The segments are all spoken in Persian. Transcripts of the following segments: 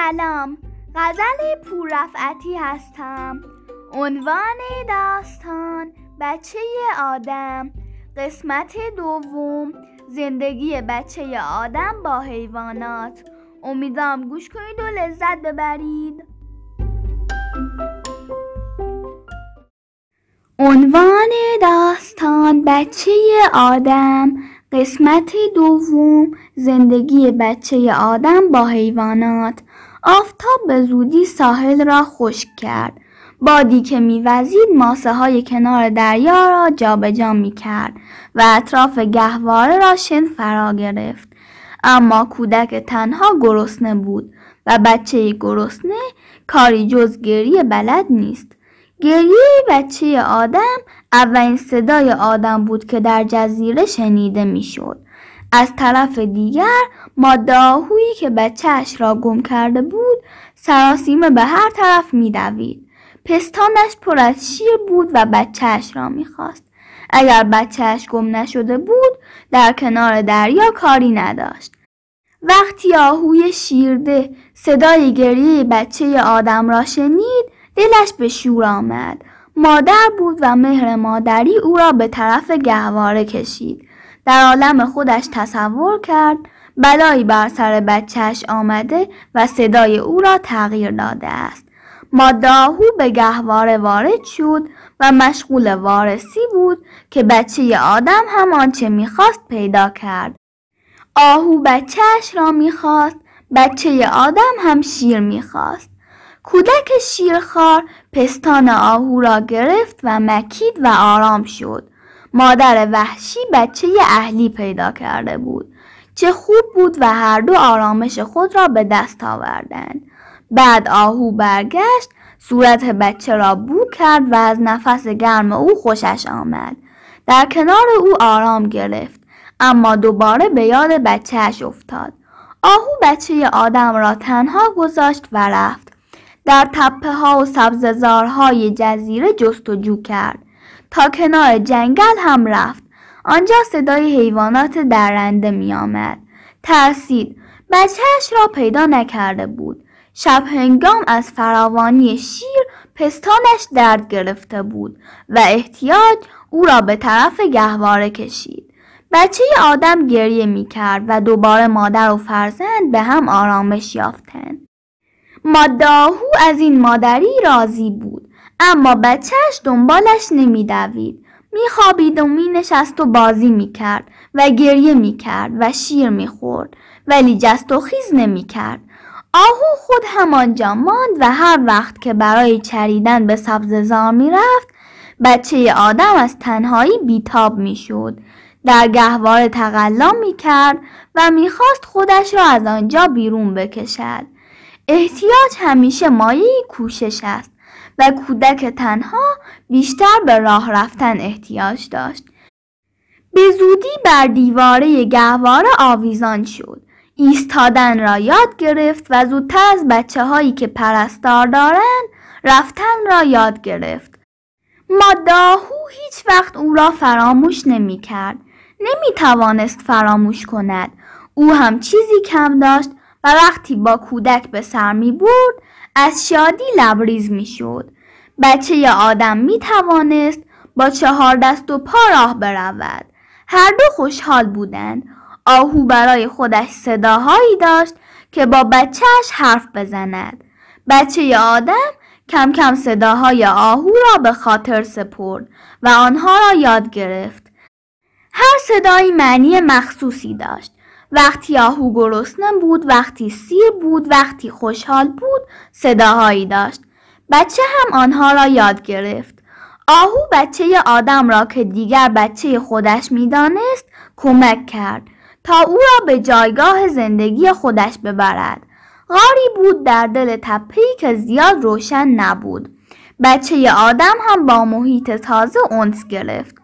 سلام. غزل پوررفعتی هستم. عنوان داستان بچه آدم. قسمت دوم زندگی بچه آدم با حیوانات. امیدوارم گوش کنید و لذت ببرید. عنوان داستان بچه آدم. قسمت دوم زندگی بچه آدم با حیوانات. آفتاب به زودی ساحل را خشک کرد. بادی که میوزید ماسه های کنار دریا را جابجا می کرد و اطراف گهواره را شن فرا گرفت. اما کودک تنها گرسنه بود و بچه گرسنه کاری جز گریه بلد نیست. گریه بچه آدم اولین صدای آدم بود که در جزیره شنیده می‌شد. از طرف دیگر ماده آهویی که بچهش را گم کرده بود سراسیمه به هر طرف میدوید. پستانش پر از شیر بود و بچهش را می‌خواست. اگر بچهش گم نشده بود در کنار دریا کاری نداشت. وقتی آهوی شیرده صدای گریه بچه آدم را شنید دلش به شور آمد. مادر بود و مهر مادری او را به طرف گهواره کشید. در عالم خودش تصور کرد بلایی بر سر بچهش آمده و صدای او را تغییر داده است. ماداهو به گهواره وارد شد و مشغول وارسی بود که بچه آدم هم آنچه می‌خواست پیدا کرد. آهو بچهش را می‌خواست بچه آدم هم شیر می‌خواست. کودک شیرخوار پستان آهو را گرفت و مکید و آرام شد. مادر وحشی بچه اهلی پیدا کرده بود چه خوب بود و هر دو آرامش خود را به دست آوردند بعد آهو برگشت صورت بچه را بو کرد و از نفس گرم او خوشش آمد. در کنار او آرام گرفت اما دوباره به یاد بچهش افتاد. آهو بچه آدم را تنها گذاشت و رفت. در تپه ها و سبززارهای جزیره جستجو کرد. تا کنار جنگل هم رفت. آنجا صدای حیوانات درنده می آمد. ترسید. بچهش را پیدا نکرده بود. شب هنگام از فراوانی شیر پستانش درد گرفته بود و احتیاج او را به طرف گهواره کشید. بچه آدم گریه می کرد و دوباره مادر و فرزند به هم آرامش یافتند. ماداهو از این مادری راضی بود. اما بچهش دنبالش نمیدوید. میخوابید و مینشست و بازی می‌کرد و گریه می‌کرد و شیر می‌خورد ولی جست و خیز نمی‌کرد. آهو خود همانجا ماند و هر وقت که برای چریدن به سبززار می‌رفت بچه آدم از تنهایی بیتاب می‌شد. در گهواره تقلا می‌کرد و می‌خواست خودش را از آنجا بیرون بکشد. احتیاج همیشه مایه کوشش است. و کودک تنها بیشتر به راه رفتن احتیاج داشت. به زودی بر دیواره گهواره آویزان شد. ایستادن را یاد گرفت و زودتر از بچه هایی که پرستار دارند رفتن را یاد گرفت. ماداهو هیچ وقت او را فراموش نمی کرد. نمی توانست فراموش کند. او هم چیزی کم داشت و وقتی با کودک به سر می برد از شادی لبریز می شد. بچه آدم می توانست با چهار دست و پا راه برود. هر دو خوشحال بودند. آهو برای خودش صداهایی داشت که با بچهش حرف بزند. بچه آدم کم کم صداهای آهو را به خاطر سپرد و آنها را یاد گرفت. هر صدایی معنی مخصوصی داشت. وقتی آهو گرسنه بود وقتی سیر بود وقتی خوشحال بود صداهایی داشت. بچه هم آنها را یاد گرفت. آهو بچه آدم را که دیگر بچه خودش می‌دانست کمک کرد تا او را به جایگاه زندگی خودش ببرد. غاری بود در دل تپهی که زیاد روشن نبود. بچه آدم هم با محیط تازه اونس گرفت.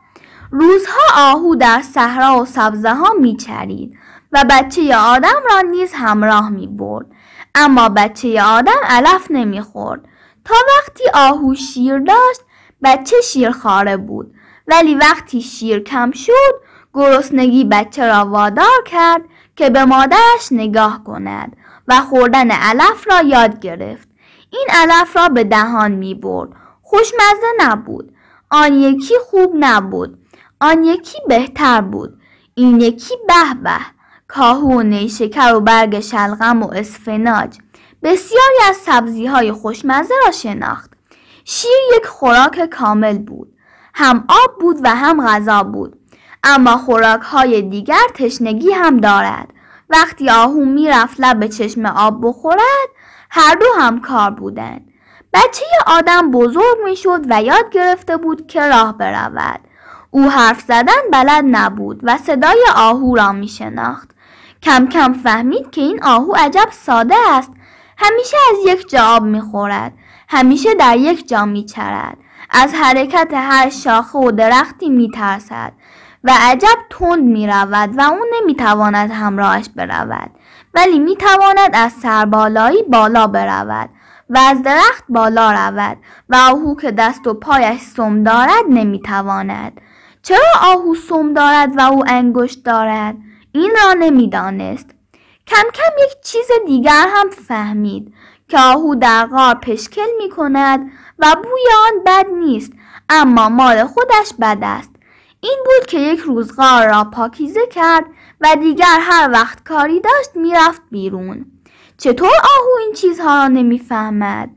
روزها آهو در صحرا و سبزه ها میچرید. و بچه آدم را نیز همراه می برد. اما بچه آدم علف نمی خورد. تا وقتی آهو شیر داشت بچه شیر خاره بود. ولی وقتی شیر کم شد گرسنگی بچه را وادار کرد که به مادرش نگاه کند. و خوردن علف را یاد گرفت این علف را به دهان می برد خوشمزه نبود آن یکی خوب نبود آن یکی بهتر بود این یکی به به کاهو و نیشکر و برگ شلغم و اسفناج. بسیاری از سبزی های خوشمزه را شناخت. شیر یک خوراک کامل بود. هم آب بود و هم غذا بود. اما خوراک های دیگر تشنگی هم دارد. وقتی آهو می‌رفت لب چشم آب بخورد هر دو هم کار بودند. بچه آدم بزرگ می‌شد و یاد گرفته بود که راه برود. او حرف زدن بلد نبود و صدای آهو را می شناخت. کم کم فهمید که این آهو عجب ساده است. همیشه از یک جا آب می خورد. همیشه در یک جا می چرد. از حرکت هر شاخه و درختی می ترسد. و عجب تند می رود و او نمی تواند همراهش برود. ولی می تواند از سربالایی بالا برود و از درخت بالا رود و آهو که دست و پایش سم دارد نمی تواند. چرا آهو سم دارد و او انگشت دارد این را نمی‌دانست. کم کم یک چیز دیگر هم فهمید که آهو در غار پشکل می کند و بوی آن بد نیست اما مال خودش بد است. این بود که یک روز غار را پاکیزه کرد و دیگر هر وقت کاری داشت می‌رفت بیرون. چطور آهو این چیزها را نمی‌فهمد؟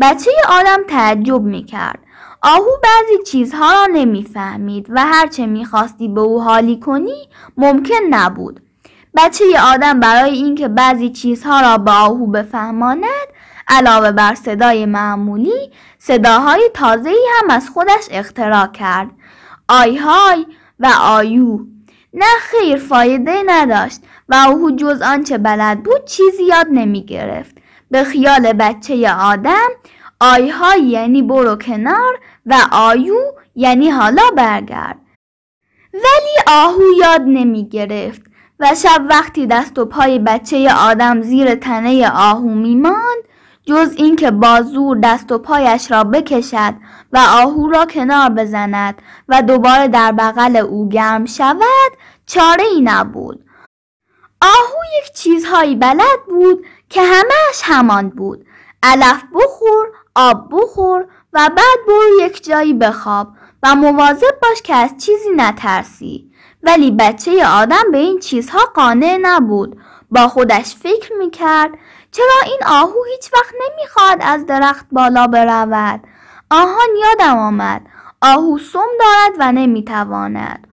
بچه آدم تعجب می‌کرد. آهو بعضی چیزها را نمی‌فهمید و هرچه می‌خواستی به او حالی کنی ممکن نبود. بچه آدم برای اینکه بعضی چیزها را به آهو بفهماند علاوه بر صدای معمولی صداهای تازه هم از خودش اختراع کرد. آی های و آیو نه خیر فایده نداشت و آهو جز آنچه بلد بود چیزی یاد نمی گرفت به خیال بچه آدم آیهای یعنی برو کنار و آیو یعنی حالا برگرد. ولی آهو یاد نمی گرفت و شب وقتی دست و پای بچه آدم زیر تنه آهو می ماند جز اینکه بازور دست و پایش را بکشد و آهو را کنار بزند و دوباره در بغل او گرم شود چاره ای نبود. آهو یک چیزهایی بلد بود که همهش همان بود علف بخور آب بخور و بعد برو یک جایی بخواب و مواظب باش که از چیزی نترسی. ولی بچه آدم به این چیزها قانع نبود. با خودش فکر می‌کرد چرا این آهو هیچ وقت نمی‌خواد از درخت بالا برود. آهان یادم آمد. آهو سم دارد و نمی‌تواند.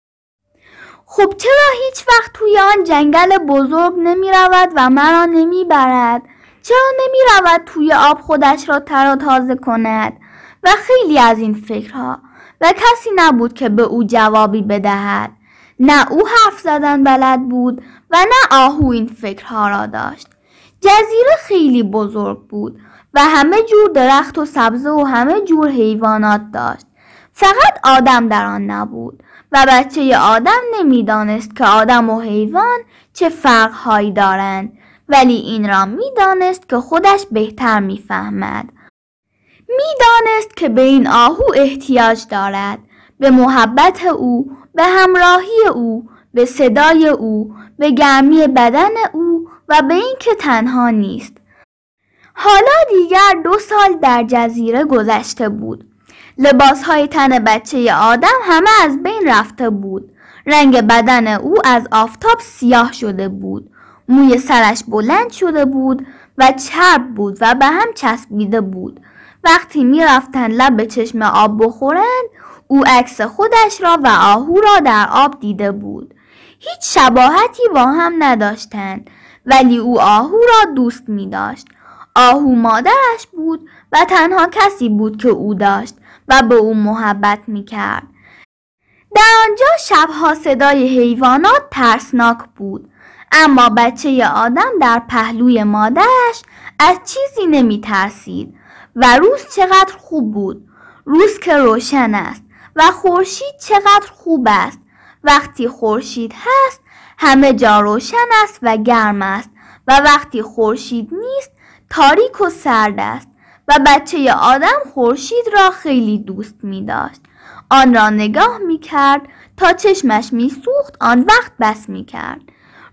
خب چرا هیچ وقت توی آن جنگل بزرگ نمی رود و مرا نمی برد؟ چرا نمی رود توی آب خودش را تر و تازه کند؟ و خیلی از این فکرها. و کسی نبود که به او جوابی بدهد. نه او حرف زدن بلد بود و نه آهو این فکرها را داشت. جزیره خیلی بزرگ بود و همه جور درخت و سبزه و همه جور حیوانات داشت. فقط آدم در آن نبود و بچه آدم نمی‌دانست که آدم و حیوان چه فرقهایی دارند. ولی این را می‌دانست که خودش بهتر می‌فهمد. می‌دانست که به این آهو احتیاج دارد. به محبت او به همراهی او به صدای او به گرمی بدن او و به اینکه تنها نیست. حالا دیگر دو سال در جزیره گذشته بود. لباس های تن بچه آدم همه از بین رفته بود. رنگ بدن او از آفتاب سیاه شده بود. موی سرش بلند شده بود و چرب بود و به هم چسبیده بود. وقتی می‌رفتن لب به چشم آب بخورند او عکس خودش را و آهو را در آب دیده بود. هیچ شباهتی با هم نداشتند ولی او آهو را دوست می داشت آهو مادرش بود و تنها کسی بود که او داشت و به او محبت می کرد. در آنجا شبها صدای حیوانات ترسناک بود. اما بچه آدم در پهلوی مادرش از چیزی نمی ترسید و روز چقدر خوب بود روز که روشن است و خورشید چقدر خوب است وقتی خورشید هست همه جا روشن است و گرم است و وقتی خورشید نیست تاریک و سرد است و بچه آدم خورشید را خیلی دوست می داشت. آن را نگاه می کرد تا چشمش می سوخت آن وقت بس می کرد.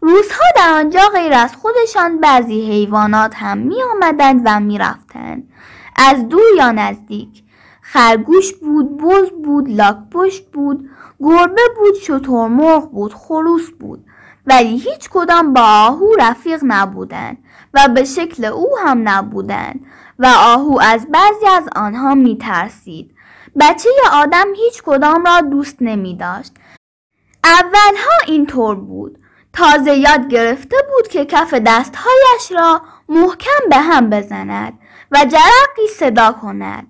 روزها در آنجا غیر از خودشان بعضی حیوانات هم می آمدند و می رفتند. از دور یا نزدیک خرگوش بود، بز بود، لاکپشت بود، گربه بود، شترمرغ بود، خروس بود ولی هیچ کدام با آهو رفیق نبودند و به شکل او هم نبودند و آهو از بعضی از آنها می ترسید. بچه آدم هیچ کدام را دوست نمی داشت. اولها اینطور بود. تازه یاد گرفته بود که کف دستهایش را محکم به هم بزند و جرقی صدا کند.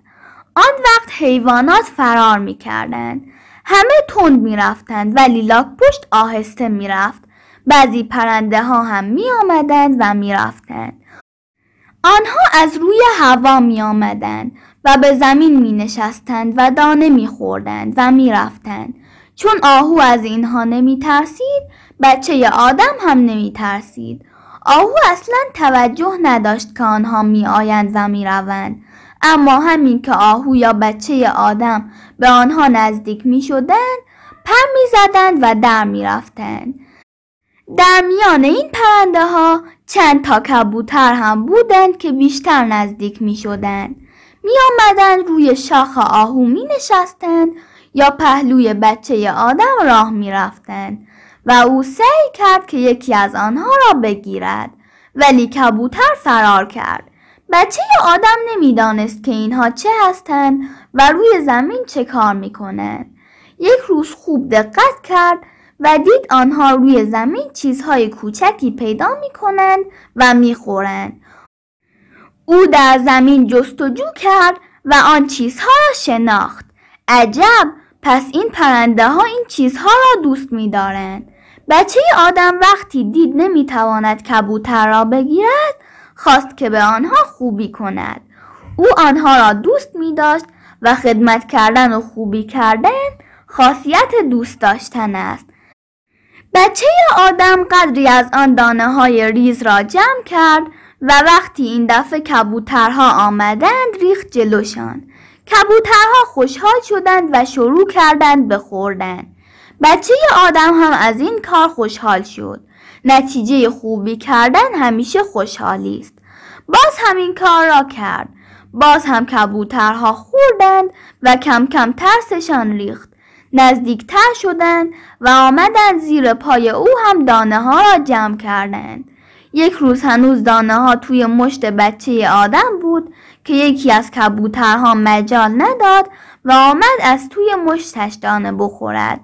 آن وقت حیوانات فرار می کردند. همه تند می رفتند ولی لاک پشت آهسته می رفت. بعضی پرنده ها هم می آمدند و می رفتند. آنها از روی هوا می آمدند و به زمین می نشستند و دانه می خوردند و می رفتند. چون آهو از اینها نمی ترسید بچه آدم هم نمی ترسید. آهو اصلا توجه نداشت که آنها می آیند و می روند. اما همین که آهو یا بچه آدم به آنها نزدیک می شدند پر می زدند و در می رفتند. در میان این پرنده ها چند تا کبوتر هم بودند که بیشتر نزدیک می شدند. می آمدند روی شاخ آهو می نشستند یا پهلوی بچه آدم راه می رفتند و او سعی کرد که یکی از آنها را بگیرد ولی کبوتر فرار کرد. بچه آدم نمی‌دانست که اینها چه هستند و روی زمین چه کار می کنند. یک روز خوب دقت کرد و دید آنها روی زمین چیزهای کوچکی پیدا می کنند و می خورند. او در زمین جستجو کرد و آن چیزها را شناخت. عجب پس این پرنده ها این چیزها را دوست می دارند. بچه آدم وقتی دید نمی تواند کبوتر را بگیرد خواست که به آنها خوبی کند. او آنها را دوست می داشت و خدمت کردن و خوبی کردن خاصیت دوست داشتن است. بچه آدم قدری از آن دانه های ریز را جمع کرد و وقتی این دفعه کبوترها آمدند ریخت جلوشان. کبوترها خوشحال شدند و شروع کردند به خوردن. بچه آدم هم از این کار خوشحال شد. نتیجه خوبی کردن همیشه خوشحالی است. باز همین کار را کرد. باز هم کبوترها خوردند و کم کم ترسشان ریخت. نزدیکتر شدند و آمدند زیر پای او هم دانه ها را جمع کردند. یک روز هنوز دانه ها توی مشت بچه آدم بود که یکی از کبوترها مجال نداد و آمد از توی مشتش دانه بخورد.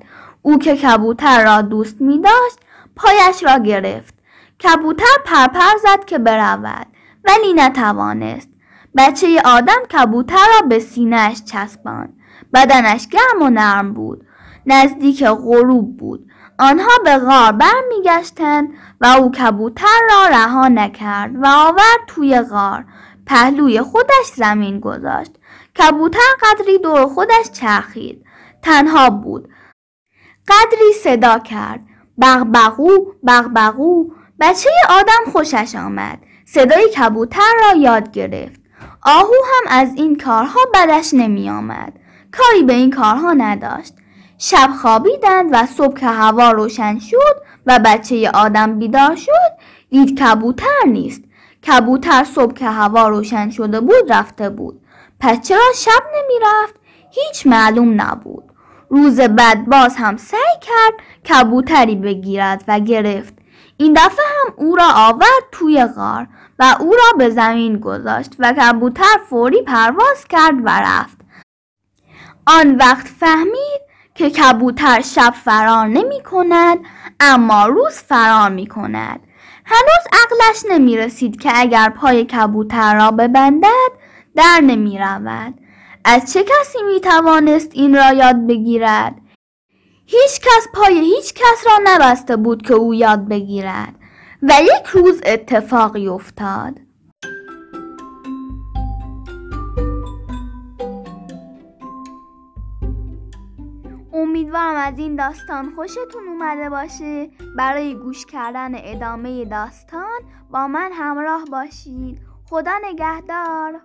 او که کبوتر را دوست می داشت پایش را گرفت. کبوتر پرپر زد که برود ولی نتوانست. بچه آدم کبوتر را به سینهش چسباند. بدنش گرم و نرم بود. نزدیک غروب بود. آنها به غار برمیگشتند و او کبوتر را رها نکرد و آورد توی غار. پهلوی خودش زمین گذاشت. کبوتر قدری دور خودش چرخید. تنها بود. قدری صدا کرد. بغبغو بغبغو بچه آدم خوشش آمد. صدای کبوتر را یاد گرفت. آهو هم از این کارها بدش نمی آمد. کاری به این کارها نداشت. شب خوابیدند و صبح که هوا روشن شد و بچه آدم بیدار شد دید کبوتر نیست. کبوتر صبح که هوا روشن شده بود رفته بود. پس چرا شب نمی رفت؟ هیچ معلوم نبود. روز بعد باز هم سعی کرد کبوتری بگیرد و گرفت. این دفعه هم او را آورد توی غار و او را به زمین گذاشت و کبوتر فوری پرواز کرد و رفت. آن وقت فهمید که کبوتر شب فرار نمی کند اما روز فرار می کند. هنوز عقلش نمی رسید که اگر پای کبوتر را ببندد در نمی رود. از چه کسی می توانست این را یاد بگیرد؟ هیچ کس پای هیچ کس را نبسته بود که او یاد بگیرد و یک روز اتفاقی افتاد. امیدوارم از این داستان خوشتون اومده باشه برای گوش کردن ادامه داستان با من همراه باشید خدا نگهدار